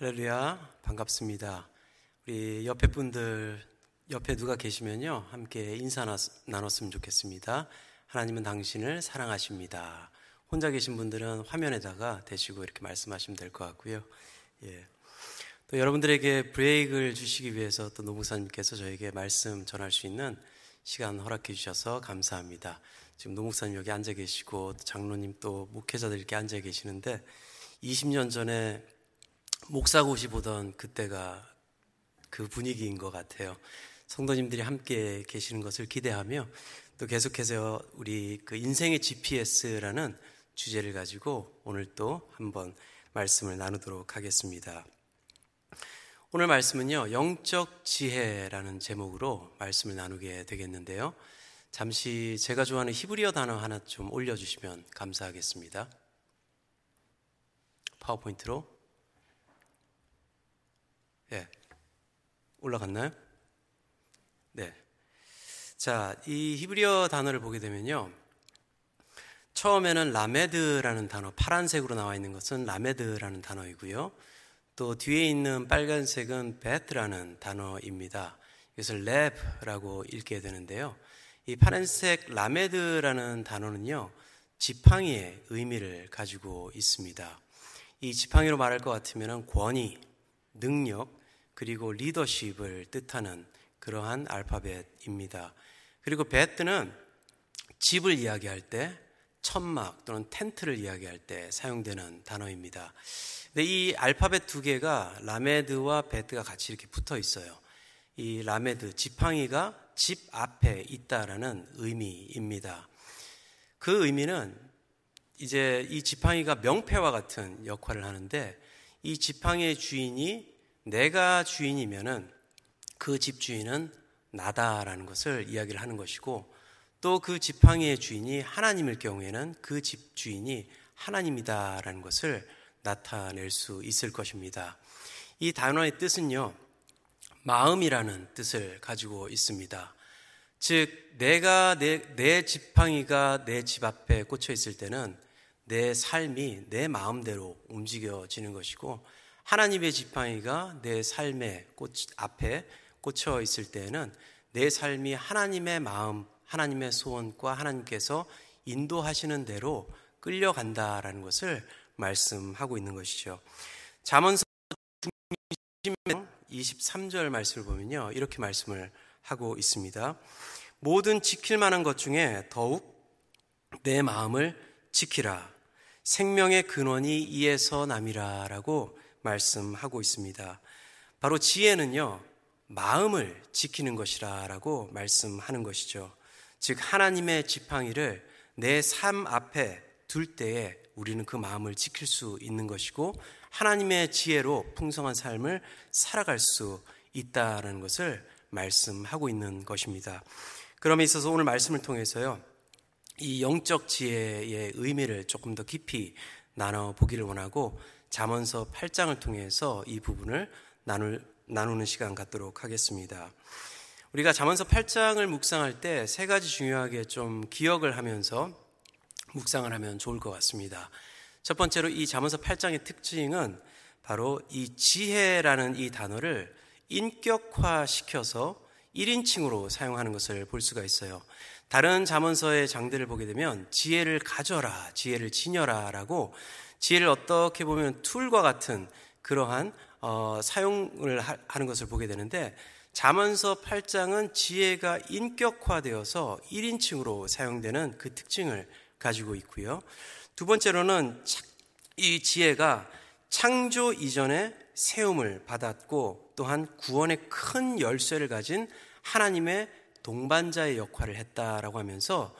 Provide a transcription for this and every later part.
할렐루야 반갑습니다. 우리 옆에 분들 옆에 누가 계시면요 함께 인사 나눴으면 좋겠습니다. 하나님은 당신을 사랑하십니다. 혼자 계신 분들은 화면에다가 대시고 이렇게 말씀하시면 될 것 같고요. 예. 또 여러분들에게 브레이크를 주시기 위해서 또 노목사님께서 저에게 말씀 전할 수 있는 시간 허락해 주셔서 감사합니다. 지금 노목사님 여기 앉아 계시고 장로님 또 목회자들 이렇게 앉아 계시는데 20년 전에 목사고시 보던 그때가 그 분위기인 것 같아요. 성도님들이 함께 계시는 것을 기대하며 또 계속해서 우리 그 인생의 GPS라는 주제를 가지고 오늘 또 한번 말씀을 나누도록 하겠습니다. 오늘 말씀은요, 영적 지혜라는 제목으로 말씀을 나누게 되겠는데요. 잠시 제가 좋아하는 히브리어 단어 하나 좀 올려주시면 감사하겠습니다. 파워포인트로. 예. 올라갔나요? 네. 자, 이 히브리어 단어를 보게 되면요. 처음에는 라메드라는 단어, 파란색으로 나와 있는 것은 라메드라는 단어이고요. 또 뒤에 있는 빨간색은 베트라는 단어입니다. 이것을 렙라고 읽게 되는데요. 이 파란색 라메드라는 단어는요, 지팡이의 의미를 가지고 있습니다. 이 지팡이로 말할 것 같으면 권위, 능력, 그리고 리더십을 뜻하는 그러한 알파벳입니다. 그리고 베트는 집을 이야기할 때 천막 또는 텐트를 이야기할 때 사용되는 단어입니다. 근데 이 알파벳 두 개가 라메드와 베트가 같이 이렇게 붙어 있어요. 이 라메드 지팡이가 집 앞에 있다라는 의미입니다. 그 의미는 이제 이 지팡이가 명패와 같은 역할을 하는데 이 지팡이의 주인이 내가 주인이면은 그 집주인은 나다라는 것을 이야기를 하는 것이고 또 그 지팡이의 주인이 하나님일 경우에는 그 집주인이 하나님이다라는 것을 나타낼 수 있을 것입니다. 이 단어의 뜻은요, 마음이라는 뜻을 가지고 있습니다. 즉, 내가 내, 내 지팡이가 내 집 앞에 꽂혀 있을 때는 내 삶이 내 마음대로 움직여지는 것이고, 하나님의 지팡이가 내 삶의 꽃 앞에 꽂혀 있을 때에는 내 삶이 하나님의 마음, 하나님의 소원과 하나님께서 인도하시는 대로 끌려간다라는 것을 말씀하고 있는 것이죠. 잠언서 23절 말씀을 보면요. 이렇게 말씀을 하고 있습니다. 모든 지킬 만한 것 중에 더욱 내 마음을 지키라. 생명의 근원이 이에서 남이라라고 말씀하고 있습니다. 바로 지혜는요, 마음을 지키는 것이라라고 말씀하는 것이죠. 즉, 하나님의 지팡이를 내 삶 앞에 둘 때에 우리는 그 마음을 지킬 수 있는 것이고, 하나님의 지혜로 풍성한 삶을 살아갈 수 있다는 것을 말씀하고 있는 것입니다. 그럼에 있어서 오늘 말씀을 통해서요, 이 영적 지혜의 의미를 조금 더 깊이 나눠보기를 원하고, 잠언서 8장을 통해서 이 부분을 나눌, 나누는 시간 갖도록 하겠습니다. 우리가 잠언서 8장을 묵상할 때 세 가지 중요하게 좀 기억을 하면서 묵상을 하면 좋을 것 같습니다. 첫 번째로 이 잠언서 8장의 특징은 바로 이 지혜라는 이 단어를 인격화시켜서 1인칭으로 사용하는 것을 볼 수가 있어요. 다른 잠언서의 장들을 보게 되면 지혜를 가져라, 지혜를 지녀라라고 지혜를 어떻게 보면 툴과 같은 그러한 어, 사용을 하, 하는 것을 보게 되는데 잠언서 8장은 지혜가 인격화되어서 1인칭으로 사용되는 그 특징을 가지고 있고요. 두 번째로는 이 지혜가 창조 이전에 세움을 받았고 또한 구원의 큰 열쇠를 가진 하나님의 동반자의 역할을 했다라고 하면서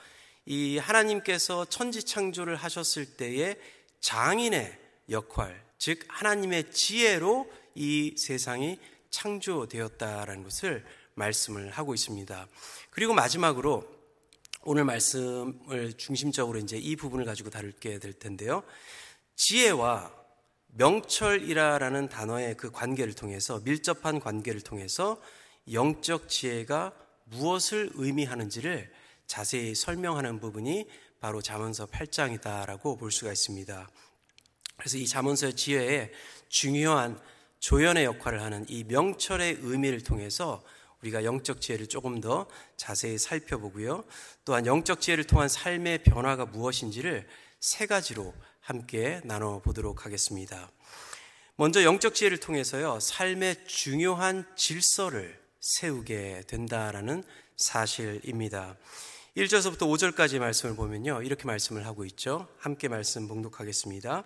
이 하나님께서 천지 창조를 하셨을 때에 장인의 역할, 즉 하나님의 지혜로 이 세상이 창조되었다라는 것을 말씀을 하고 있습니다. 그리고 마지막으로 오늘 말씀을 중심적으로 이제 이 부분을 가지고 다룰게 될 텐데요. 지혜와 명철이라라는 단어의 그 관계를 통해서 밀접한 관계를 통해서 영적 지혜가 무엇을 의미하는지를 자세히 설명하는 부분이 바로 잠언서 8장이다라고 볼 수가 있습니다. 그래서 이 잠언서의 지혜의 중요한 조연의 역할을 하는 이 명철의 의미를 통해서 우리가 영적 지혜를 조금 더 자세히 살펴보고요. 또한 영적 지혜를 통한 삶의 변화가 무엇인지를 세 가지로 함께 나눠보도록 하겠습니다. 먼저 영적 지혜를 통해서요, 삶의 중요한 질서를 세우게 된다라는 사실입니다. 1절서부터 5절까지 말씀을 보면요, 이렇게 말씀을 하고 있죠. 함께 말씀 봉독하겠습니다.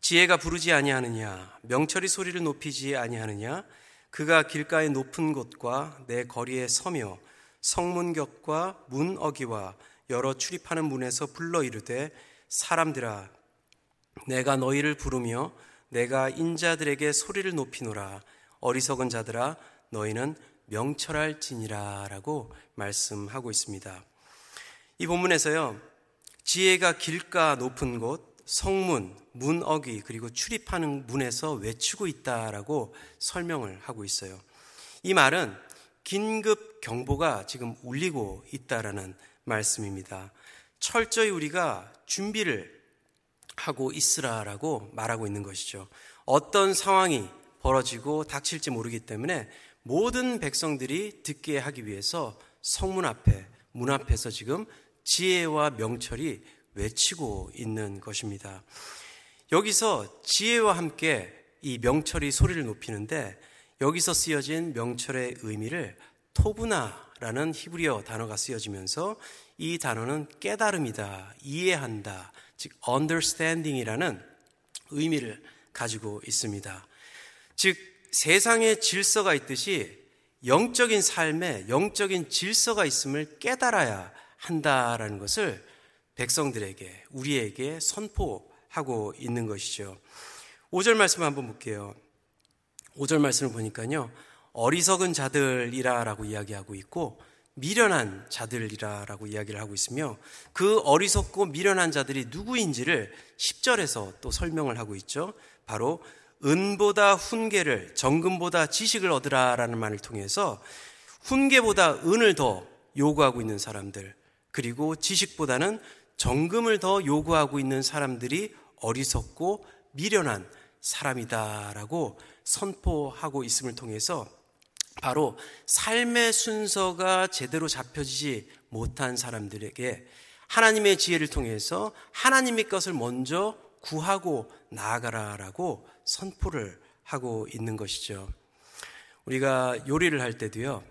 지혜가 부르지 아니하느냐, 명철이 소리를 높이지 아니하느냐, 그가 길가의 높은 곳과 내 거리에 서며 성문 격과 문 어기와 여러 출입하는 문에서 불러 이르되 사람들아 내가 너희를 부르며 내가 인자들에게 소리를 높이노라 어리석은 자들아 너희는 명철할지니라라고 말씀하고 있습니다. 이 본문에서요. 지혜가 길가 높은 곳, 성문, 문어기 그리고 출입하는 문에서 외치고 있다라고 설명을 하고 있어요. 이 말은 긴급 경보가 지금 울리고 있다라는 말씀입니다. 철저히 우리가 준비를 하고 있으라라고 말하고 있는 것이죠. 어떤 상황이 벌어지고 닥칠지 모르기 때문에 모든 백성들이 듣게 하기 위해서 성문 앞에, 문 앞에서 지금 지혜와 명철이 외치고 있는 것입니다. 여기서 지혜와 함께 이 명철이 소리를 높이는데 여기서 쓰여진 명철의 의미를 토브나라는 히브리어 단어가 쓰여지면서 이 단어는 깨달음이다, 이해한다, 즉 understanding이라는 의미를 가지고 있습니다. 즉 세상에 질서가 있듯이 영적인 삶에 영적인 질서가 있음을 깨달아야 한다라는 것을 백성들에게 우리에게 선포하고 있는 것이죠. 5절 말씀 한번 볼게요. 5절 말씀을 보니까요. 어리석은 자들이라라고 이야기하고 있고 미련한 자들이라라고 이야기를 하고 있으며 그 어리석고 미련한 자들이 누구인지를 10절에서 또 설명을 하고 있죠. 바로 은보다 훈계를 정금보다 지식을 얻으라라는 말을 통해서 훈계보다 은을 더 요구하고 있는 사람들 그리고 지식보다는 정금을 더 요구하고 있는 사람들이 어리석고 미련한 사람이다라고 선포하고 있음을 통해서 바로 삶의 순서가 제대로 잡혀지지 못한 사람들에게 하나님의 지혜를 통해서 하나님의 것을 먼저 구하고 나아가라라고 선포를 하고 있는 것이죠. 우리가 요리를 할 때도요,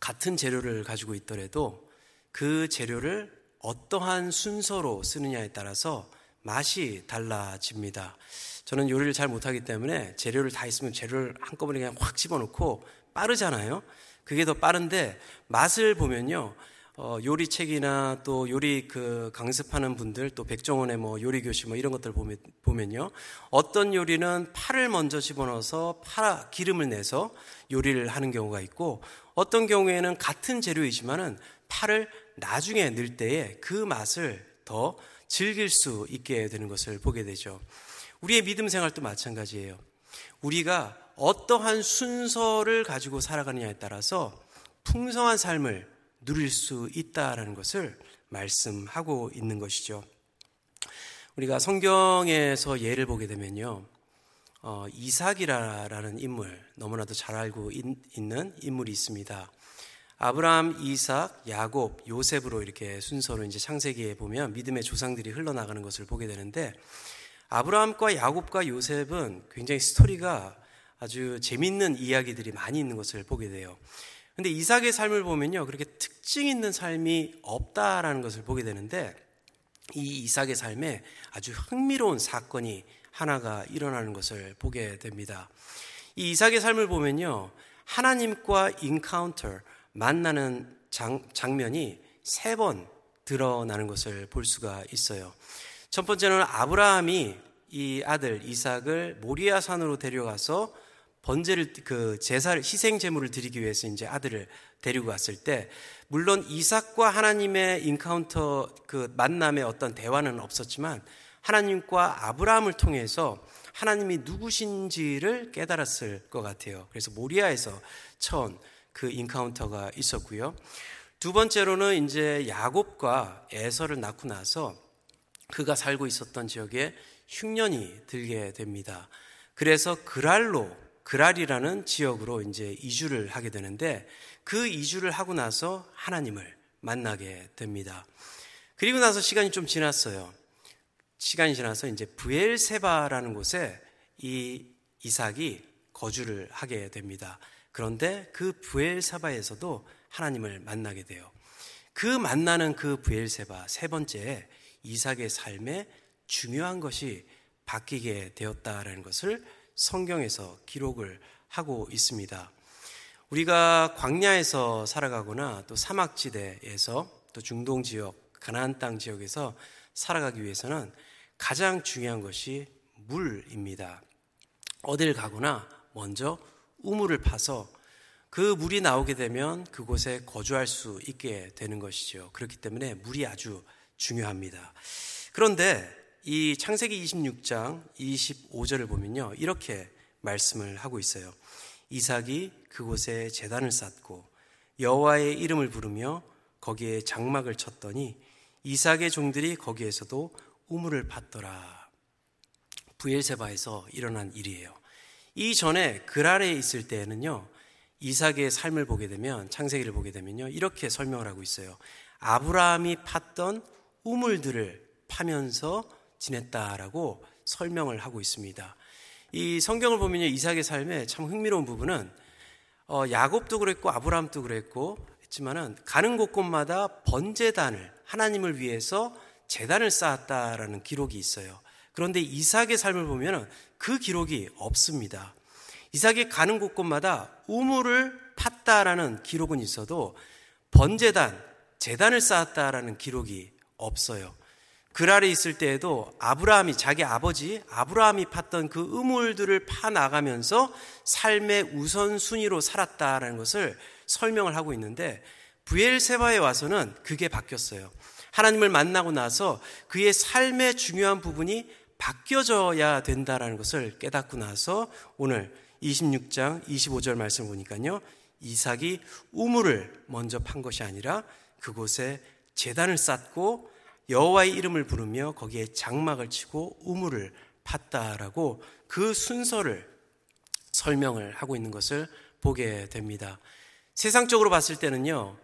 같은 재료를 가지고 있더라도 그 재료를 어떠한 순서로 쓰느냐에 따라서 맛이 달라집니다. 저는 요리를 잘 못하기 때문에 재료를 다 있으면 재료를 한꺼번에 그냥 확 집어넣고 빠르잖아요. 그게 더 빠른데 맛을 보면요. 어, 요리책이나 또 요리 그 강습하는 분들 또 백종원의 뭐 요리 교실 뭐 이런 것들 보면 보면요 어떤 요리는 파를 먼저 집어넣어서 파 기름을 내서 요리를 하는 경우가 있고 어떤 경우에는 같은 재료이지만은 파를 나중에 넣을 때에 그 맛을 더 즐길 수 있게 되는 것을 보게 되죠. 우리의 믿음 생활도 마찬가지예요. 우리가 어떠한 순서를 가지고 살아가느냐에 따라서 풍성한 삶을 누릴 수 있다라는 것을 말씀하고 있는 것이죠. 우리가 성경에서 예를 보게 되면요. 어, 이삭이라는 인물, 너무나도 잘 알고 있, 는 인물이 있습니다. 아브라함, 이삭, 야곱, 요셉으로 이렇게 순서로 이제 창세기에 보면 믿음의 조상들이 흘러나가는 것을 보게 되는데 아브라함과 야곱과 요셉은 굉장히 스토리가 아주 재밌는 이야기들이 많이 있는 것을 보게 돼요. 근데 이삭의 삶을 보면요. 그렇게 특징 있는 삶이 없다라는 것을 보게 되는데 이 이삭의 삶에 아주 흥미로운 사건이 하나가 일어나는 것을 보게 됩니다. 이 이삭의 삶을 보면요. 하나님과 인카운터, 만나는 장, 장면이 세 번 드러나는 것을 볼 수가 있어요. 첫 번째는 아브라함이 이 아들 이삭을 모리아 산으로 데려가서 번제를 그 제사를 희생 제물을 드리기 위해서 이제 아들을 데리고 갔을 때 물론 이삭과 하나님의 encounter 그 만남의 어떤 대화는 없었지만 하나님과 아브라함을 통해서 하나님이 누구신지를 깨달았을 것 같아요. 그래서 모리아에서 처음 그 encounter가 있었고요. 두 번째로는 이제 야곱과 에서를 낳고 나서 그가 살고 있었던 지역에 흉년이 들게 됩니다. 그래서 그랄로 그랄이라는 지역으로 이제 이주를 하게 되는데 그 이주를 하고 나서 하나님을 만나게 됩니다. 그리고 나서 시간이 좀 지났어요. 시간이 지나서 이제 부엘세바라는 곳에 이 이삭이 거주를 하게 됩니다. 그런데 그 부엘세바에서도 하나님을 만나게 돼요. 그 만나는 그 부엘세바 세 번째 이삭의 삶에 중요한 것이 바뀌게 되었다라는 것을 성경에서 기록을 하고 있습니다. 우리가 광야에서 살아가거나 또 사막지대에서 또 중동 지역, 가나안 땅 지역에서 살아가기 위해서는 가장 중요한 것이 물입니다. 어딜 가거나 먼저 우물을 파서 그 물이 나오게 되면 그곳에 거주할 수 있게 되는 것이죠. 그렇기 때문에 물이 아주 중요합니다. 그런데 이 창세기 26장 25절을 보면요. 이렇게 말씀을 하고 있어요. 이삭이 그곳에 재단을 쌓고 여호와의 이름을 부르며 거기에 장막을 쳤더니 이삭의 종들이 거기에서도 우물을 팠더라. 부엘세바에서 일어난 일이에요. 이전에 그랄에 있을 때에는요. 이삭의 삶을 보게 되면 창세기를 보게 되면요. 이렇게 설명을 하고 있어요. 아브라함이 팠던 우물들을 파면서 지냈다라고 설명을 하고 있습니다. 이 성경을 보면요. 이삭의 삶에 참 흥미로운 부분은 어, 야곱도 그랬고 아브라함도 그랬고 했지만은 가는 곳곳마다 번제단을 하나님을 위해서 재단을 쌓았다라는 기록이 있어요. 그런데 이삭의 삶을 보면은 그 기록이 없습니다. 이삭이 가는 곳곳마다 우물을 팠다라는 기록은 있어도 번제단, 재단을 쌓았다라는 기록이 없어요. 그랄에 있을 때에도 아브라함이 자기 아버지 아브라함이 팠던 그 우물들을 파 나가면서 삶의 우선 순위로 살았다라는 것을 설명을 하고 있는데 부엘세바에 와서는 그게 바뀌었어요. 하나님을 만나고 나서 그의 삶의 중요한 부분이 바뀌어져야 된다라는 것을 깨닫고 나서 오늘 26장 25절 말씀 보니까요. 이삭이 우물을 먼저 판 것이 아니라 그곳에 재단을 쌓고 여호와의 이름을 부르며 거기에 장막을 치고 우물을 팠다라고 그 순서를 설명을 하고 있는 것을 보게 됩니다. 세상적으로 봤을 때는요.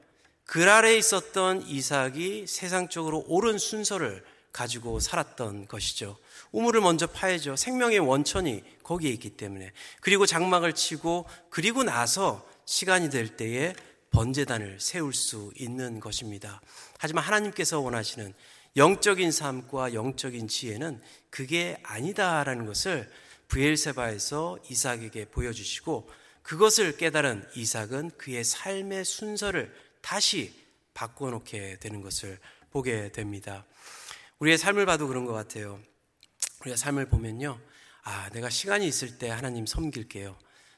그 아래에 있었던 이삭이 세상적으로 옳은 순서를 가지고 살았던 것이죠. 우물을 먼저 파야죠. 생명의 원천이 거기에 있기 때문에. 그리고 장막을 치고 그리고 나서 시간이 될 때에 번제단을 세울 수 있는 것입니다. 하지만 하나님께서 원하시는 영적인 삶과 영적인 지혜는 그게 아니다라는 것을 부엘세바에서 이삭에게 보여주시고 그것을 깨달은 이삭은 그의 삶의 순서를 다시 바꿔놓게 되는 것을 보게 됩니다. 우리의 삶을 봐도 그런 것 같아요. 우리가 삶을 보면요. 아, 내가 시간이 있을 때 하나님 섬길게요.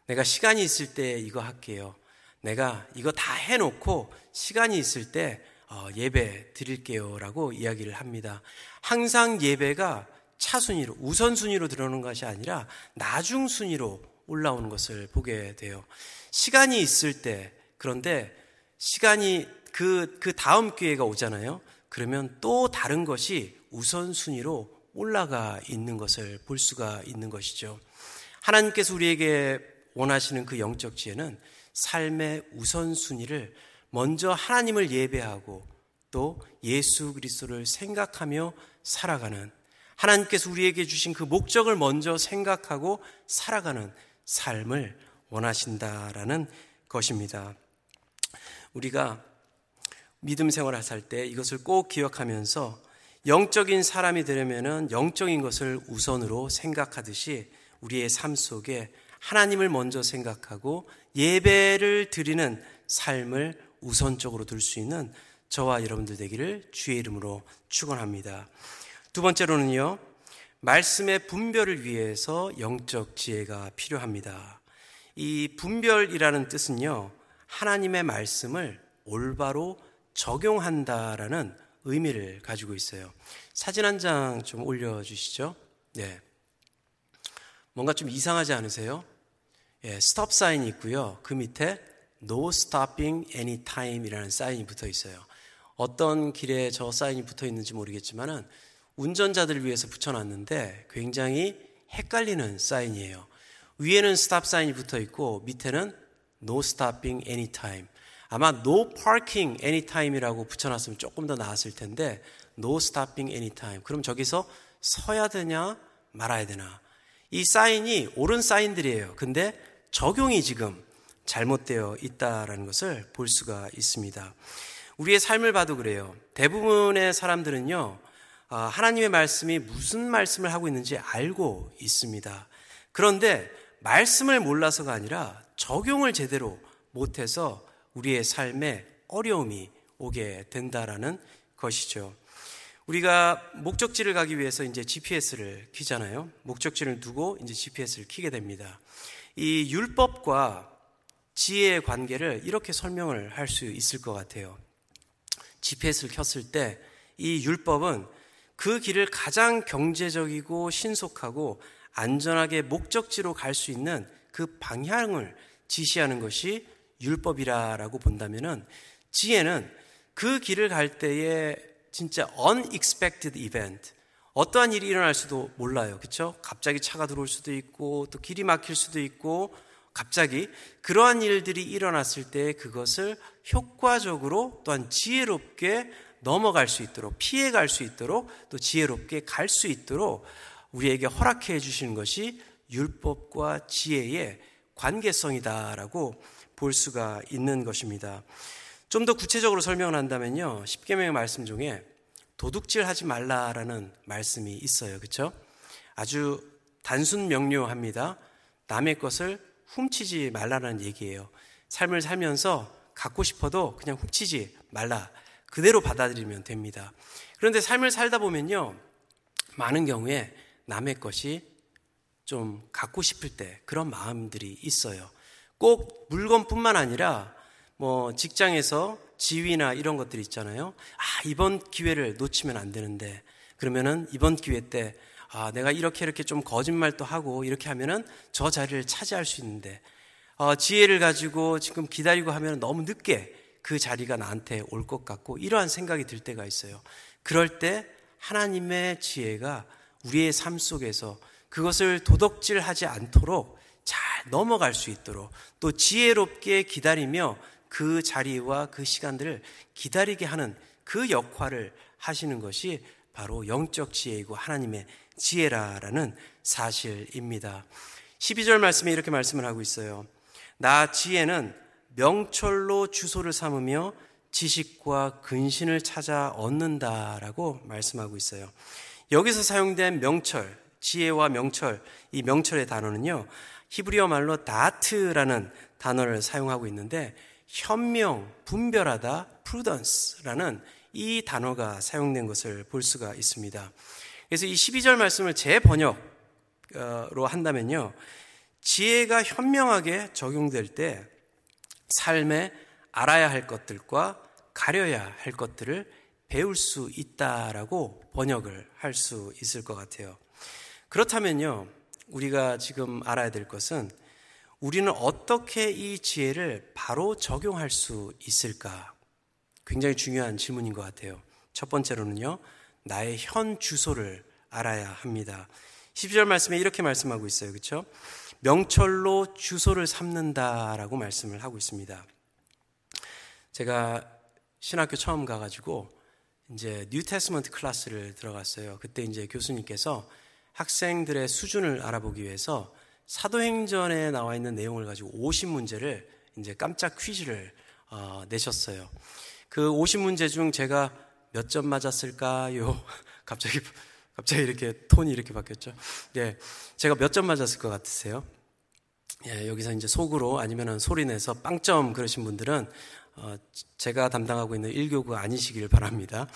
내가 시간이 있을 때 이거 할게요. 내가 이거 다 해놓고 시간이 있을 때 어, 예배 드릴게요라고 이야기를 합니다. 항상 예배가 차순위로 우선순위로 들어오는 것이 아니라 나중 순위로 올라오는 것을 보게 돼요. 시간이 있을 때 그런데 시간이 그, 그 다음 기회가 오잖아요. 그러면 또 다른 것이 우선순위로 올라가 있는 것을 볼 수가 있는 것이죠. 하나님께서 우리에게 원하시는 그 영적 지혜는 삶의 우선순위를 먼저 하나님을 예배하고 또 예수 그리스도를 생각하며 살아가는 하나님께서 우리에게 주신 그 목적을 먼저 생각하고 살아가는 삶을 원하신다라는 것입니다. 우리가 믿음 생활을 할 때 이것을 꼭 기억하면서 영적인 사람이 되려면은 영적인 것을 우선으로 생각하듯이 우리의 삶 속에 하나님을 먼저 생각하고 예배를 드리는 삶을 우선적으로 둘 수 있는 저와 여러분들 되기를 주의 이름으로 축원합니다. 두 번째로는요. 말씀의 분별을 위해서 영적 지혜가 필요합니다. 이 분별이라는 뜻은요. 하나님의 말씀을 올바로 적용한다라는 의미를 가지고 있어요. 사진 한 장 좀 올려 주시죠. 네. 뭔가 좀 이상하지 않으세요? 예, 스톱 사인이 있고요. 그 밑에 No stopping anytime 이라는 사인이 붙어 있어요. 어떤 길에 저 사인이 붙어 있는지 모르겠지만은 운전자들을 위해서 붙여놨는데 굉장히 헷갈리는 사인이에요. 위에는 스탑 사인이 붙어 있고 밑에는 no stopping anytime. 아마 no parking anytime이라고 붙여놨으면 조금 더 나았을 텐데 no stopping anytime. 그럼 저기서 서야 되냐 말아야 되나? 이 사인이 옳은 사인들이에요. 근데 적용이 지금 잘못되어 있다라는 것을 볼 수가 있습니다. 우리의 삶을 봐도 그래요. 대부분의 사람들은요, 아, 하나님의 말씀이 무슨 말씀을 하고 있는지 알고 있습니다. 그런데 말씀을 몰라서가 아니라 적용을 제대로 못해서 우리의 삶에 어려움이 오게 된다라는 것이죠. 우리가 목적지를 가기 위해서 이제 GPS를 키잖아요. 목적지를 두고 이제 GPS를 키게 됩니다. 이 율법과 지혜의 관계를 이렇게 설명을 할 수 있을 것 같아요. GPS를 켰을 때 이 율법은 그 길을 가장 경제적이고 신속하고 안전하게 목적지로 갈 수 있는 그 방향을 지시하는 것이 율법이라고 본다면은 지혜는 그 길을 갈 때에 진짜 unexpected event 어떠한 일이 일어날 수도 몰라요. 그렇죠? 갑자기 차가 들어올 수도 있고 또 길이 막힐 수도 있고 갑자기 그러한 일들이 일어났을 때 그것을 효과적으로 또한 지혜롭게 넘어갈 수 있도록 피해 갈 수 있도록 또 지혜롭게 갈 수 있도록 우리에게 허락해 주시는 것이 율법과 지혜의 관계성이다라고 볼 수가 있는 것입니다. 좀 더 구체적으로 설명을 한다면요. 10계명의 말씀 중에 도둑질 하지 말라라는 말씀이 있어요. 그렇죠? 아주 단순 명료합니다. 남의 것을 훔치지 말라는 얘기예요. 삶을 살면서 갖고 싶어도 그냥 훔치지 말라. 그대로 받아들이면 됩니다. 그런데 삶을 살다 보면요. 많은 경우에 남의 것이 좀 갖고 싶을 때 그런 마음들이 있어요. 꼭 물건뿐만 아니라 뭐 직장에서 지위나 이런 것들이 있잖아요. 아, 이번 기회를 놓치면 안 되는데 그러면은 이번 기회 때 아, 내가 이렇게 이렇게 좀 거짓말도 하고 이렇게 하면은 저 자리를 차지할 수 있는데 어, 지혜를 가지고 지금 기다리고 하면 너무 늦게 그 자리가 나한테 올 것 같고 이러한 생각이 들 때가 있어요. 그럴 때 하나님의 지혜가 우리의 삶 속에서 그것을 도덕질하지 않도록 잘 넘어갈 수 있도록 또 지혜롭게 기다리며 그 자리와 그 시간들을 기다리게 하는 그 역할을 하시는 것이 바로 영적 지혜이고 하나님의 지혜라라는 사실입니다. 12절 말씀에 이렇게 말씀을 하고 있어요. 나 지혜는 명철로 주소를 삼으며 지식과 근신을 찾아 얻는다라고 말씀하고 있어요. 여기서 사용된 명철, 지혜와 명철, 이 명철의 단어는요, 히브리어 말로 다트라는 단어를 사용하고 있는데, 현명, 분별하다, prudence라는 이 단어가 사용된 것을 볼 수가 있습니다. 그래서 이 12절 말씀을 재번역으로 한다면요. 지혜가 현명하게 적용될 때 삶에 알아야 할 것들과 가려야 할 것들을 배울 수 있다라고 번역을 할 수 있을 것 같아요. 그렇다면요. 우리가 지금 알아야 될 것은 우리는 어떻게 이 지혜를 바로 적용할 수 있을까? 굉장히 중요한 질문인 것 같아요. 첫 번째로는요. 나의 현 주소를 알아야 합니다. 12절 말씀에 이렇게 말씀하고 있어요. 그렇죠? 명철로 주소를 삼는다라고 말씀을 하고 있습니다. 제가 신학교 처음 가가지고 이제 New Testament class를 들어갔어요. 그때 이제 교수님께서 학생들의 수준을 알아보기 위해서 사도행전에 나와 있는 내용을 가지고 50문제를 이제 깜짝 퀴즈를 어, 내셨어요. 그 50문제 중 제가 몇 점 맞았을까요? 갑자기 갑자기 이렇게 톤이 이렇게 바뀌었죠. 네, 제가 몇 점 맞았을 것 같으세요? 예, 여기서 이제 속으로 아니면 소리 내서 빵점 그러신 분들은 어, 제가 담당하고 있는 1교구 아니시길 바랍니다.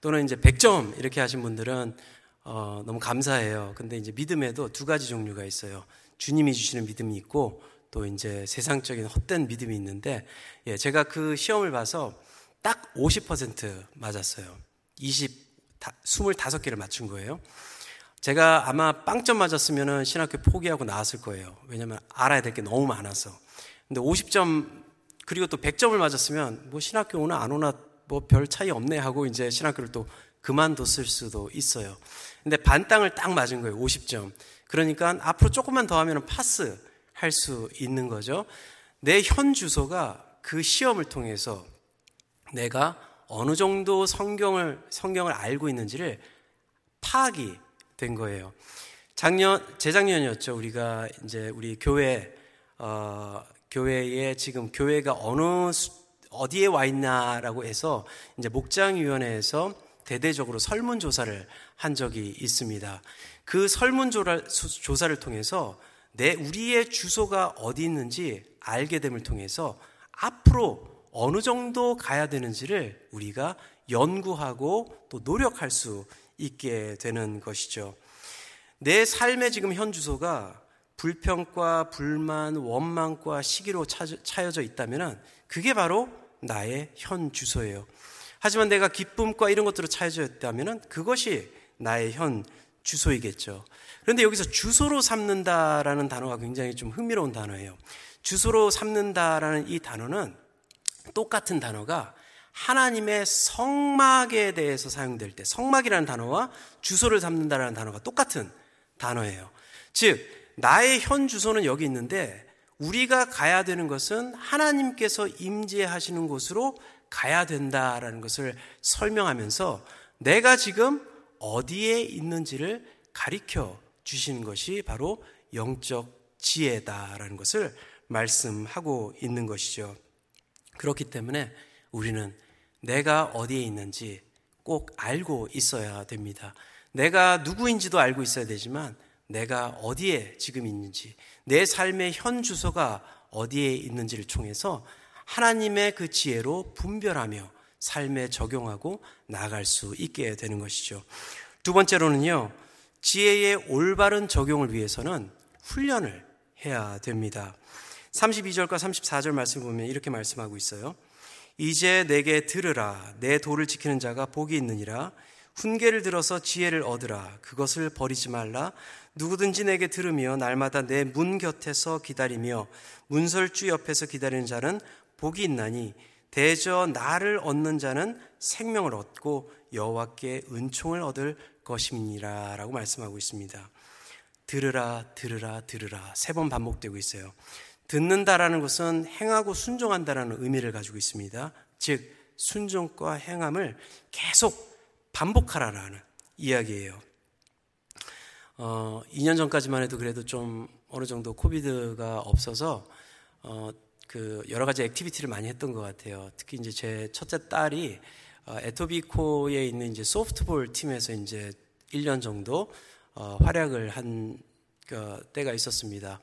또는 이제 100점 이렇게 하신 분들은 어, 너무 감사해요. 근데 이제 믿음에도 두 가지 종류가 있어요. 주님이 주시는 믿음이 있고 또 이제 세상적인 헛된 믿음이 있는데 예, 제가 그 시험을 봐서 딱 50% 맞았어요. 20, 25개를 맞춘 거예요. 제가 아마 빵점 맞았으면 신학교 포기하고 나왔을 거예요. 왜냐면 알아야 될 게 너무 많아서. 근데 50점, 그리고 또 100점을 맞았으면 뭐 신학교 오나 안 오나 뭐 별 차이 없네 하고 이제 신학교를 또 그만뒀을 수도 있어요. 근데 반 땅을 딱 맞은 거예요. 50점. 그러니까 앞으로 조금만 더 하면 파스 할 수 있는 거죠. 내 현 주소가 그 시험을 통해서 내가 어느 정도 성경을 성경을 알고 있는지를 파악이 된 거예요. 작년 재작년이었죠. 우리가 이제 우리 교회 어, 교회에 지금 교회가 어느 수, 어디에 와 있나라고 해서 이제 목장위원회에서 대대적으로 설문조사를 한 적이 있습니다. 그 설문조사를 통해서 내 우리의 주소가 어디 있는지 알게 됨을 통해서 앞으로 어느 정도 가야 되는지를 우리가 연구하고 또 노력할 수 있게 되는 것이죠. 내 삶의 지금 현 주소가 불평과 불만, 원망과 시기로 차여져 있다면 그게 바로 나의 현 주소예요. 하지만 내가 기쁨과 이런 것들로 차여져 있다면 그것이 나의 현 주소이겠죠. 그런데 여기서 주소로 삼는다라는 단어가 굉장히 좀 흥미로운 단어예요. 주소로 삼는다라는 이 단어는 똑같은 단어가 하나님의 성막에 대해서 사용될 때 성막이라는 단어와 주소를 삼는다라는 단어가 똑같은 단어예요. 즉 나의 현 주소는 여기 있는데 우리가 가야 되는 것은 하나님께서 임재하시는 곳으로 가야 된다라는 것을 설명하면서 내가 지금 어디에 있는지를 가리켜 주시는 것이 바로 영적 지혜다라는 것을 말씀하고 있는 것이죠. 그렇기 때문에 우리는 내가 어디에 있는지 꼭 알고 있어야 됩니다. 내가 누구인지도 알고 있어야 되지만 내가 어디에 지금 있는지, 내 삶의 현 주소가 어디에 있는지를 통해서 하나님의 그 지혜로 분별하며 삶에 적용하고 나아갈 수 있게 되는 것이죠. 두 번째로는요, 지혜의 올바른 적용을 위해서는 훈련을 해야 됩니다. 32절과 34절 말씀 보면 이렇게 말씀하고 있어요. 이제 내게 들으라. 내 도를 지키는 자가 복이 있느니라. 훈계를 들어서 지혜를 얻으라. 그것을 버리지 말라. 누구든지 내게 들으며 날마다 내 문 곁에서 기다리며 문설주 옆에서 기다리는 자는 복이 있나니 대저 나를 얻는 자는 생명을 얻고 여호와께 은총을 얻을 것임이니라라고 말씀하고 있습니다. 들으라 들으라 들으라 세 번 반복되고 있어요. 듣는다라는 것은 행하고 순종한다라는 의미를 가지고 있습니다. 즉 순종과 행함을 계속 반복하라라는 이야기예요. 어, 2년 전까지만 해도 그래도 좀 어느 정도 COVID가 없어서 어, 그 여러 가지 activity를 많이 했던 것 같아요. 특히 이제 제 첫째 딸이 어, 에토비코에 있는 이제 소프트볼 팀에서 이제 1년 정도 어, 활약을 한 그, 때가 있었습니다.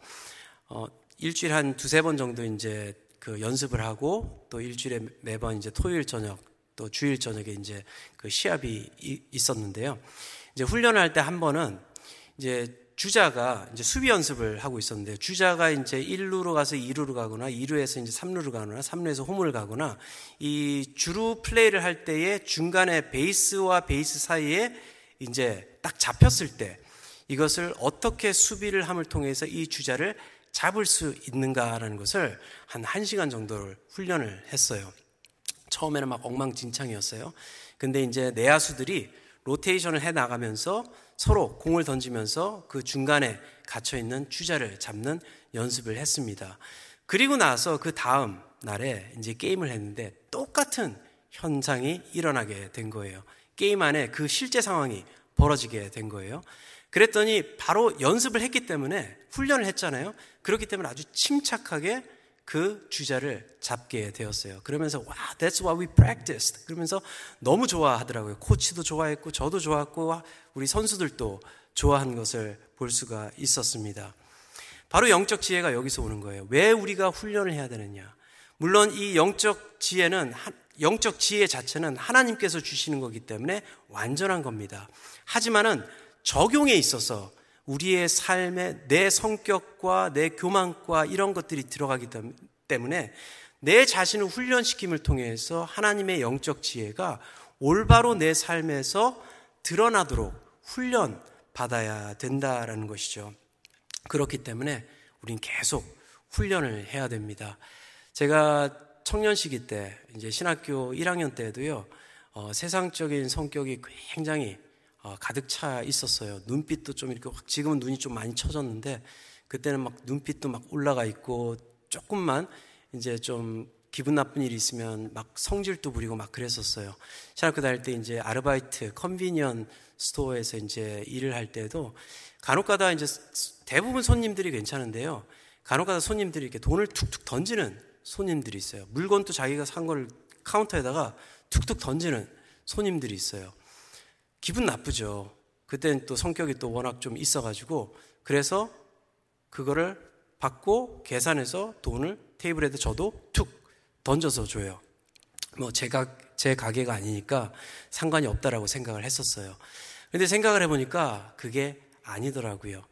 어, 일주일에 한 두세 번 정도 이제 그 연습을 하고 또 일주일에 매번 이제 토요일 저녁 또 주일 저녁에 이제 그 시합이 있었는데요. 이제 훈련을 할때 한 번은 이제 주자가 이제 수비 연습을 하고 있었는데 주자가 이제 1루로 가서 2루로 가거나 2루에서 이제 3루로 가거나 3루에서 홈을 가거나 이 주루 플레이를 할 때에 중간에 베이스와 베이스 사이에 이제 딱 잡혔을 때 이것을 어떻게 수비를 함을 통해서 이 주자를 잡을 수 있는가라는 것을 한 1시간 정도를 훈련을 했어요. 처음에는 막 엉망진창이었어요. 근데 이제 내야수들이 로테이션을 해 나가면서 서로 공을 던지면서 그 중간에 갇혀 있는 주자를 잡는 연습을 했습니다. 그리고 나서 그 다음 날에 이제 게임을 했는데 똑같은 현상이 일어나게 된 거예요. 게임 안에 그 실제 상황이 벌어지게 된 거예요. 그랬더니 바로 연습을 했기 때문에 훈련을 했잖아요. 그렇기 때문에 아주 침착하게 그 주자를 잡게 되었어요. 그러면서 와, that's what we practiced. 그러면서 너무 좋아하더라고요. 코치도 좋아했고 저도 좋았고 우리 선수들도 좋아한 것을 볼 수가 있었습니다. 바로 영적 지혜가 여기서 오는 거예요. 왜 우리가 훈련을 해야 되느냐? 물론 이 영적 지혜는 영적 지혜 자체는 하나님께서 주시는 거기 때문에 완전한 겁니다. 하지만은 적용에 있어서 우리의 삶에 내 성격과 내 교만과 이런 것들이 들어가기 때문에 내 자신을 훈련시킴을 통해서 하나님의 영적 지혜가 올바로 내 삶에서 드러나도록 훈련 받아야 된다라는 것이죠. 그렇기 때문에 우린 계속 훈련을 해야 됩니다. 제가 청년 시기 때 이제 신학교 1학년 때도요 어, 세상적인 성격이 굉장히 어, 가득 차 있었어요. 눈빛도 좀 이렇게 확 지금은 눈이 좀 많이 처졌는데 그때는 막 눈빛도 막 올라가 있고 조금만 이제 좀 기분 나쁜 일이 있으면 막 성질도 부리고 막 그랬었어요. 신학교 다닐 때 이제 아르바이트 convenience store에서 이제 일을 할 때도 간혹가다 이제 대부분 손님들이 괜찮은데요. 간혹가다 손님들이 이렇게 돈을 툭툭 던지는 손님들이 있어요. 물건도 자기가 산걸 카운터에다가 툭툭 던지는 손님들이 있어요. 기분 나쁘죠. 그때는 또 성격이 또 워낙 좀 있어가지고 그래서 그거를 받고 계산해서 돈을 테이블에다 저도 툭 던져서 줘요. 뭐 제가 제 가게가 아니니까 상관이 없다라고 생각을 했었어요. 근데 생각을 해보니까 그게 아니더라고요.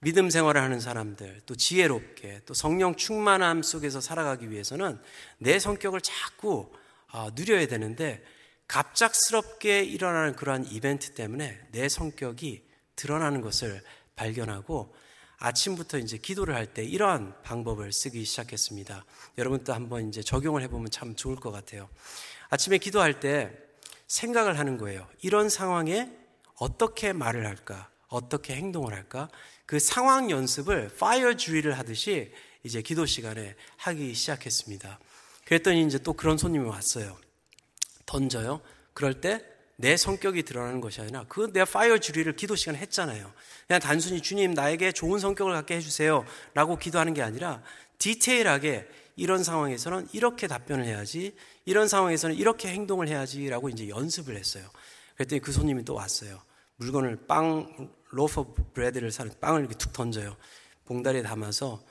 믿음 생활을 하는 사람들, 또 지혜롭게, 또 성령 충만함 속에서 살아가기 위해서는 내 성격을 자꾸 아, 누려야 되는데 갑작스럽게 일어나는 그러한 이벤트 때문에 내 성격이 드러나는 것을 발견하고 아침부터 이제 기도를 할 때 이러한 방법을 쓰기 시작했습니다. 여러분도 한번 이제 적용을 해보면 참 좋을 것 같아요. 아침에 기도할 때 생각을 하는 거예요. 이런 상황에 어떻게 말을 할까? 어떻게 행동을 할까? 그 상황 연습을 파이어 주의를 하듯이 이제 기도 시간에 하기 시작했습니다. 그랬더니 이제 또 그런 손님이 왔어요. 던져요. 그럴 때 내 성격이 드러나는 것이 아니라 그 내 파이어 주리를 기도 시간에 했잖아요. 그냥 단순히 주님 나에게 좋은 성격을 갖게 해주세요 라고 기도하는 게 아니라 디테일하게 이런 상황에서는 이렇게 답변을 해야지 이런 상황에서는 이렇게 행동을 해야지 라고 이제 연습을 했어요. 그랬더니 그 손님이 또 왔어요. 물건을 빵, loaf bread를 사는 빵을 이렇게 툭 던져요. 봉다리에 담아서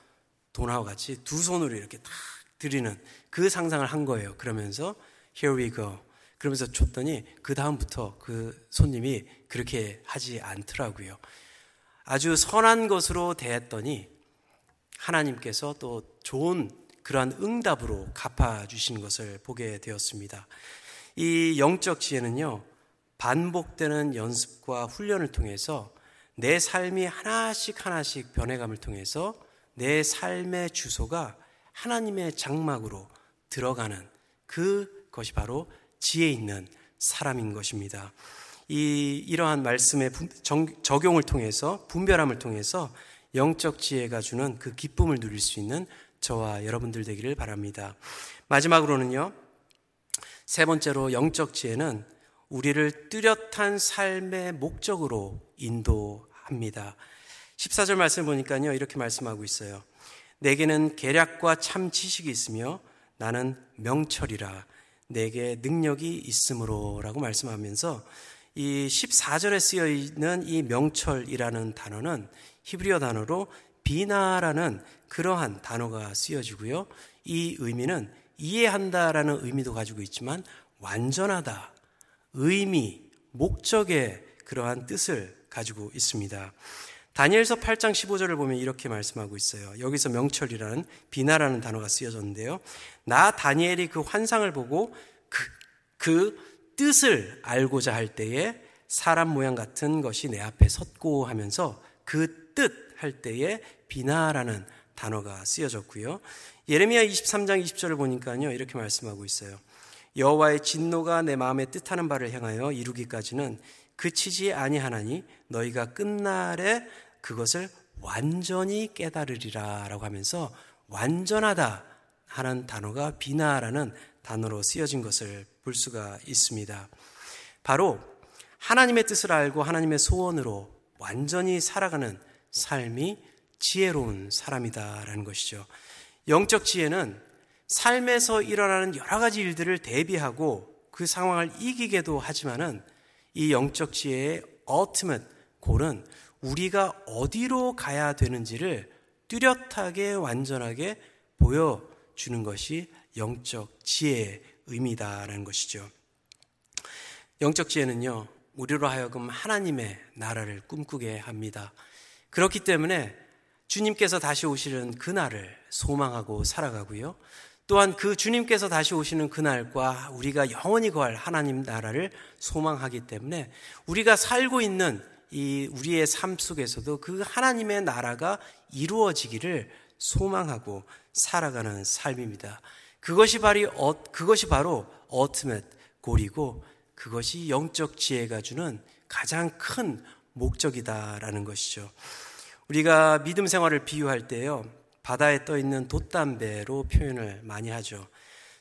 돈하고 같이 두 손으로 이렇게 탁 드리는 그 상상을 한 거예요. 그러면서 here we go. 그러면서 줬더니 그 다음부터 그 손님이 그렇게 하지 않더라고요. 아주 선한 것으로 대했더니 하나님께서 또 좋은 그러한 응답으로 갚아주신 것을 보게 되었습니다. 이 영적 지혜는요, 반복되는 연습과 훈련을 통해서 내 삶이 하나씩 하나씩 변해감을 통해서 내 삶의 주소가 하나님의 장막으로 들어가는 그것이 바로 지혜 있는 사람인 것입니다. 이 이러한 말씀의 적용을 통해서 분별함을 통해서 영적 지혜가 주는 그 기쁨을 누릴 수 있는 저와 여러분들 되기를 바랍니다. 마지막으로는요. 세 번째로 영적 지혜는 우리를 뚜렷한 삶의 목적으로 인도합니다. 14절 말씀 보니까요. 이렇게 말씀하고 있어요. 내게는 계략과 참 지식이 있으며 나는 명철이라 내게 능력이 있으므로라고 말씀하면서 이 14절에 쓰여 있는 이 명철이라는 단어는 히브리어 단어로 비나라는 그러한 단어가 쓰여지고요. 이 의미는 이해한다라는 의미도 가지고 있지만 완전하다, 의미, 목적의 그러한 뜻을 가지고 있습니다. 다니엘서 8장 15절을 보면 이렇게 말씀하고 있어요. 여기서 명철이라는 비나라는 단어가 쓰여졌는데요. 나 다니엘이 그 환상을 보고 그, 그 뜻을 알고자 할 때에 사람 모양 같은 것이 내 앞에 섰고 하면서 그 뜻 할 때에 비나라는 단어가 쓰여졌고요. 예레미야 23장 20절을 보니까요. 이렇게 말씀하고 있어요. 여호와의 진노가 내 마음에 뜻하는 바를 향하여 이루기까지는 그치지 아니하나니 너희가 끝날에 그것을 완전히 깨달으리라 라고 하면서 완전하다 하는 단어가 비나라는 단어로 쓰여진 것을 볼 수가 있습니다. 바로 하나님의 뜻을 알고 하나님의 소원으로 완전히 살아가는 삶이 지혜로운 사람이다라는 것이죠. 영적 지혜는 삶에서 일어나는 여러 가지 일들을 대비하고 그 상황을 이기게도 하지만은 이 영적 지혜의 ultimate 골은 우리가 어디로 가야 되는지를 뚜렷하게 완전하게 보여주는 것이 영적 지혜의 의미다라는 것이죠. 영적 지혜는요, 우리로 하여금 하나님의 나라를 꿈꾸게 합니다. 그렇기 때문에 주님께서 다시 오시는 그날을 소망하고 살아가고요. 또한 그 주님께서 다시 오시는 그날과 우리가 영원히 거할 하나님 나라를 소망하기 때문에 우리가 살고 있는 이 우리의 삶 속에서도 그 하나님의 나라가 이루어지기를 소망하고 살아가는 삶입니다. 그것이 바로 어, 그것이 바로 어트멧 골이고 그것이 영적 지혜가 주는 가장 큰 목적이다라는 것이죠. 우리가 믿음 생활을 비유할 때요, 바다에 떠 있는 돛담배로 표현을 많이 하죠.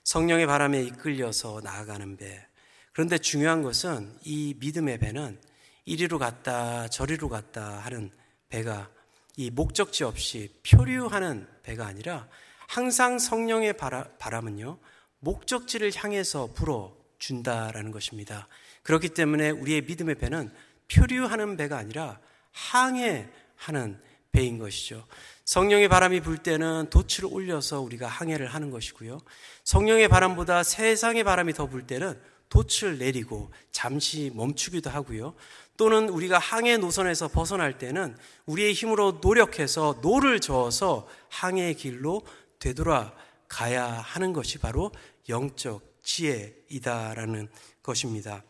성령의 바람에 이끌려서 나아가는 배. 그런데 중요한 것은 이 믿음의 배는 이리로 갔다 저리로 갔다 하는 배가 이 목적지 없이 표류하는 배가 아니라 항상 성령의 바람은요, 목적지를 향해서 불어 준다라는 것입니다. 그렇기 때문에 우리의 믿음의 배는 표류하는 배가 아니라 항해하는 배인 것이죠. 성령의 바람이 불 때는 돛을 올려서 우리가 항해를 하는 것이고요. 성령의 바람보다 세상의 바람이 더 불 때는 돛을 내리고 잠시 멈추기도 하고요. 또는 우리가 항해 노선에서 벗어날 때는 우리의 힘으로 노력해서 노를 저어서 항해의 길로 되돌아가야 하는 것이 바로 영적 지혜이다라는 것입니다.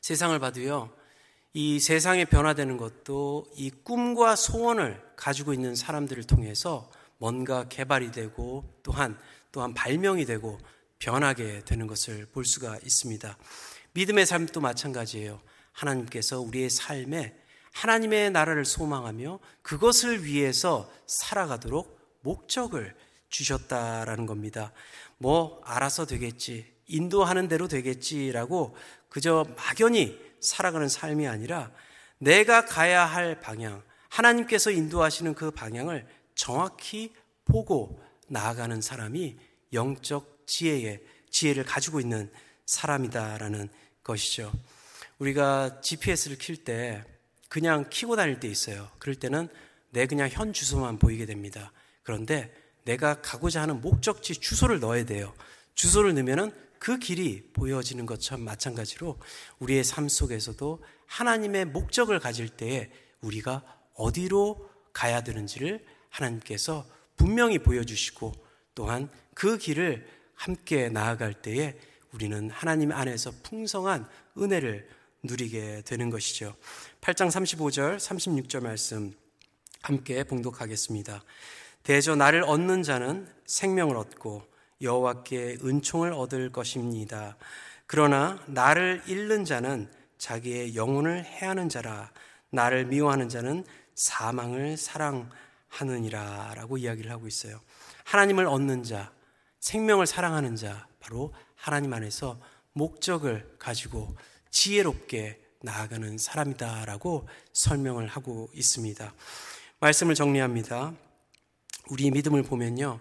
세상을 봐도요, 이 세상에 변화되는 것도 이 꿈과 소원을 가지고 있는 사람들을 통해서 뭔가 개발이 되고 또한 또한 발명이 되고 변하게 되는 것을 볼 수가 있습니다. 믿음의 삶도 마찬가지예요. 하나님께서 우리의 삶에 하나님의 나라를 소망하며 그것을 위해서 살아가도록 목적을 주셨다라는 겁니다. 뭐 알아서 되겠지. 인도하는 대로 되겠지라고 그저 막연히 살아가는 삶이 아니라 내가 가야 할 방향, 하나님께서 인도하시는 그 방향을 정확히 보고 나아가는 사람이 영적 지혜의 지혜를 가지고 있는 사람이다라는 것이죠. 우리가 GPS를 킬 때 그냥 키고 다닐 때 있어요. 그럴 때는 내 그냥 현 주소만 보이게 됩니다. 그런데 내가 가고자 하는 목적지 주소를 넣어야 돼요. 주소를 넣으면은 그 길이 보여지는 것처럼 마찬가지로 우리의 삶 속에서도 하나님의 목적을 가질 때에 우리가 어디로 가야 되는지를 하나님께서 분명히 보여주시고 또한 그 길을 함께 나아갈 때에 우리는 하나님 안에서 풍성한 은혜를 누리게 되는 것이죠. 8장 35절, 36절 말씀 함께 봉독하겠습니다. 대저 나를 얻는 자는 생명을 얻고 여호와께 은총을 얻을 것입니다. 그러나 나를 잃는 자는 자기의 영혼을 해하는 자라 나를 미워하는 자는 사망을 사랑하느니라라고 이야기를 하고 있어요. 하나님을 얻는 자, 생명을 사랑하는 자, 바로 하나님 안에서 목적을 가지고 지혜롭게 나아가는 사람이다라고 설명을 하고 있습니다. 말씀을 정리합니다. 우리 믿음을 보면요.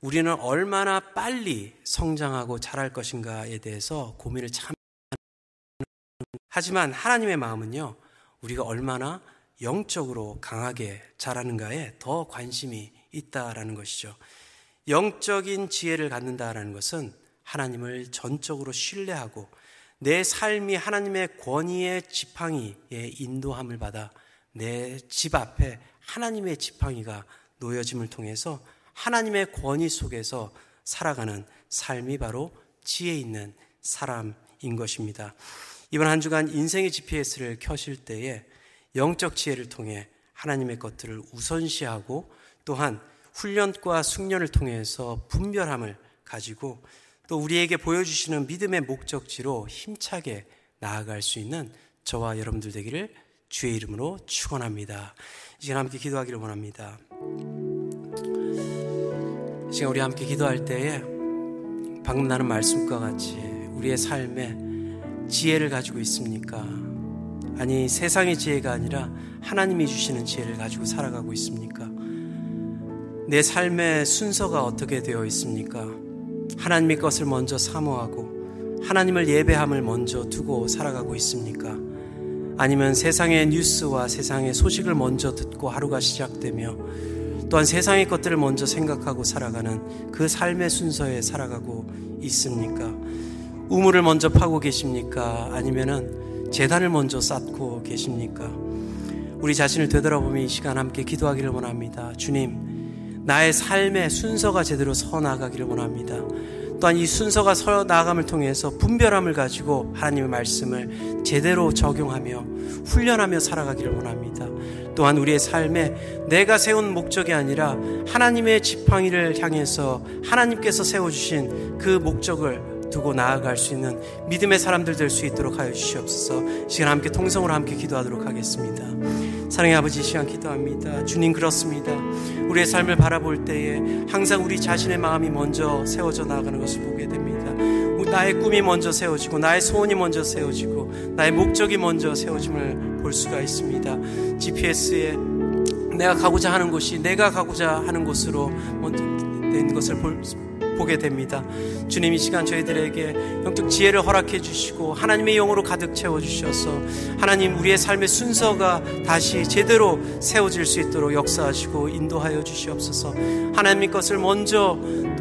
우리는 얼마나 빨리 성장하고 자랄 것인가에 대해서 고민을 참 하지만 하나님의 마음은요. 우리가 얼마나 영적으로 강하게 자라는가에 더 관심이 있다라는 것이죠. 영적인 지혜를 갖는다라는 것은 하나님을 전적으로 신뢰하고 내 삶이 하나님의 권위의 지팡이의 인도함을 받아 내 집 앞에 하나님의 지팡이가 놓여짐을 통해서 하나님의 권위 속에서 살아가는 삶이 바로 지혜 있는 사람인 것입니다. 이번 한 주간 인생의 GPS를 켜실 때에 영적 지혜를 통해 하나님의 것들을 우선시하고 또한 훈련과 숙련을 통해서 분별함을 가지고 또 우리에게 보여주시는 믿음의 목적지로 힘차게 나아갈 수 있는 저와 여러분들 되기를 주의 이름으로 축원합니다. 이 시간 함께 기도하기를 원합니다. 이 시간 우리 함께 기도할 때에 방금 나는 말씀과 같이 우리의 삶에 지혜를 가지고 있습니까? 아니 세상의 지혜가 아니라 하나님이 주시는 지혜를 가지고 살아가고 있습니까? 내 삶의 순서가 어떻게 되어 있습니까? 하나님의 것을 먼저 사모하고 하나님을 예배함을 먼저 두고 살아가고 있습니까? 아니면 세상의 뉴스와 세상의 소식을 먼저 듣고 하루가 시작되며 또한 세상의 것들을 먼저 생각하고 살아가는 그 삶의 순서에 살아가고 있습니까? 우물을 먼저 파고 계십니까? 아니면은 재단을 먼저 쌓고 계십니까? 우리 자신을 되돌아보며 이 시간 함께 기도하기를 원합니다. 주님, 나의 삶의 순서가 제대로 서 나가기를 원합니다. 또한 이 순서가 서 나감을 통해서 분별함을 가지고 하나님의 말씀을 제대로 적용하며 훈련하며 살아가기를 원합니다. 또한 우리의 삶에 내가 세운 목적이 아니라 하나님의 지팡이를 향해서 하나님께서 세워주신 그 목적을 두고 나아갈 수 있는 믿음의 사람들 될 수 있도록 하여 주시옵소서. 시간 함께 통성으로 함께 기도하도록 하겠습니다. 사랑의 아버지 시간 기도합니다. 주님 그렇습니다. 우리의 삶을 바라볼 때에 항상 우리 자신의 마음이 먼저 세워져 나가는 것을 보게 됩니다. 나의 꿈이 먼저 세워지고 나의 소원이 먼저 세워지고 나의 목적이 먼저 세워짐을 볼 수가 있습니다. GPS에 내가 가고자 하는 곳이 내가 가고자 하는 곳으로 먼저 된 것을 볼, 보게 됩니다. 주님 이 시간 저희들에게 영적 지혜를 허락해 주시고 하나님의 영으로 가득 채워 주셔서 하나님 우리의 삶의 순서가 다시 제대로 세워질 수 있도록 역사하시고 인도하여 주시옵소서. 하나님의 것을 먼저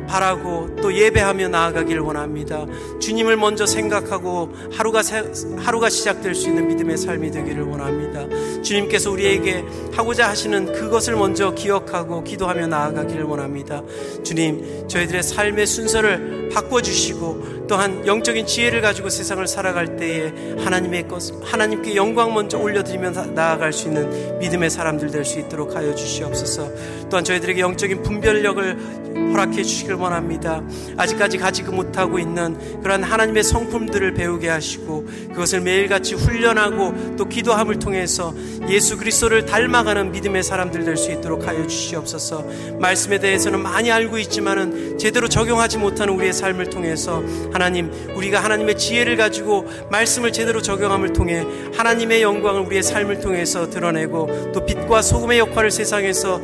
바라고 또 예배하며 나아가기를 원합니다. 주님을 먼저 생각하고 하루가 세, 하루가 시작될 수 있는 믿음의 삶이 되기를 원합니다. 주님께서 우리에게 하고자 하시는 그것을 먼저 기억하고 기도하며 나아가기를 원합니다. 주님, 저희들의 삶의 순서를 바꿔 주시고 또한 영적인 지혜를 가지고 세상을 살아갈 때에 하나님의 것 하나님께 영광 먼저 올려드리며 나아갈 수 있는 믿음의 사람들 될 수 있도록 하여 주시옵소서. 또한 저희들에게 영적인 분별력을 허락해 주시길 원합니다. 아직까지 가지고 못하고 있는 그러한 하나님의 성품들을 배우게 하시고 그것을 매일같이 훈련하고 또 기도함을 통해서 예수 그리스도를 닮아가는 믿음의 사람들 될 수 있도록 하여 주시옵소서. 말씀에 대해서는 많이 알고 있지만은 제대로 적용하지 못하는 우리의 삶을 통해서 하나님 우리가 하나님의 지혜를 가지고 말씀을 제대로 적용함을 통해 하나님의 영광을 우리의 삶을 통해서 드러내고 또 빛과 소금의 역할을 세상에서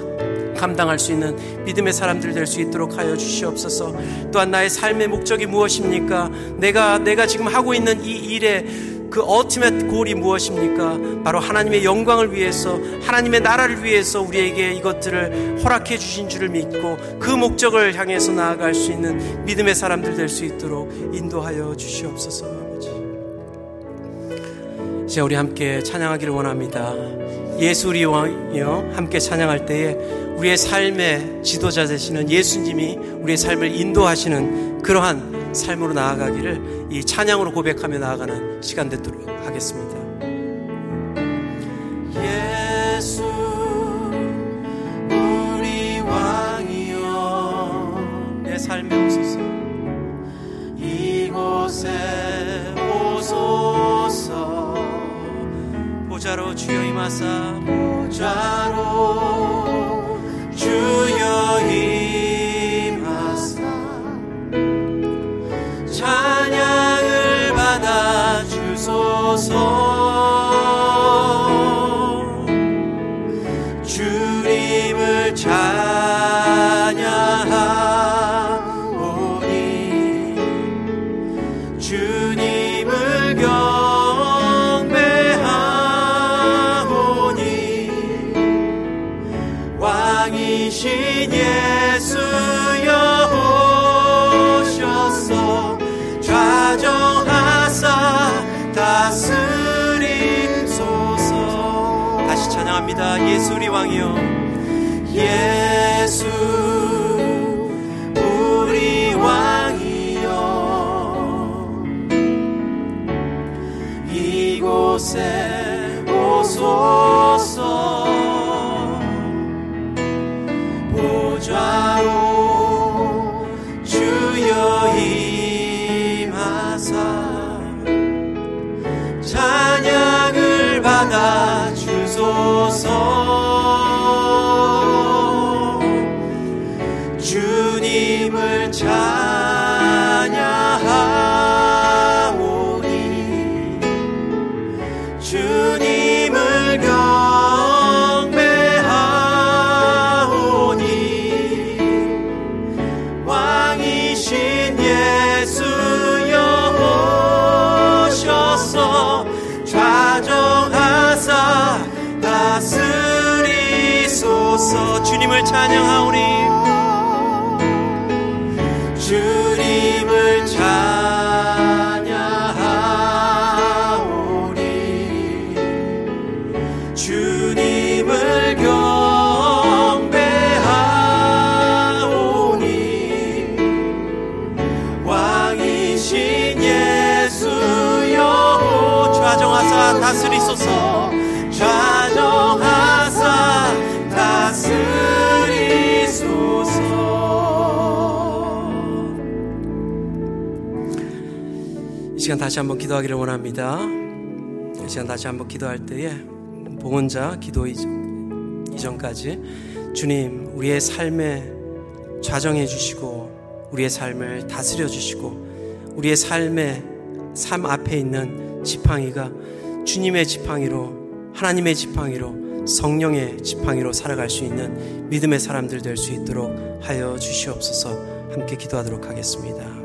감당할 수 있는 믿음의 사람들 될 수 있도록 하여 주시옵소서. 또한 나의 삶의 목적이 무엇입니까? 내가 내가 지금 하고 있는 이 일에 그 어티메트 골이 무엇입니까? 바로 하나님의 영광을 위해서 하나님의 나라를 위해서 우리에게 이것들을 허락해 주신 줄을 믿고 그 목적을 향해서 나아갈 수 있는 믿음의 사람들 될 수 있도록 인도하여 주시옵소서 아버지. 이제 우리 함께 찬양하기를 원합니다. 예수 우리 왕이여 함께 찬양할 때에 우리의 삶의 지도자 되시는 예수님이 우리의 삶을 인도하시는 그러한 삶으로 나아가기를 이 찬양으로 고백하며 나아가는 시간 되도록 하겠습니다. 예수 삶에 오소서 이곳에 주여 임하사 보자로 주여 임하사. 찬양을 받아 주소서 찬양합니다 예수 우리 왕이여 예수 우리 왕이여 이곳에 오소서. 보좌로 다스리소서. 좌정하사 다스리소서. 이 시간 다시 한번 기도하기를 원합니다. 이 시간 다시 한번 기도할 때에 봉헌자 기도 이전까지 주님 우리의 삶에 좌정해 주시고 우리의 삶을 다스려 주시고 우리의 삶의 삶 앞에 있는 지팡이가 주님의 지팡이로 하나님의 지팡이로 성령의 지팡이로 살아갈 수 있는 믿음의 사람들 될 수 있도록 하여 주시옵소서 함께 기도하도록 하겠습니다.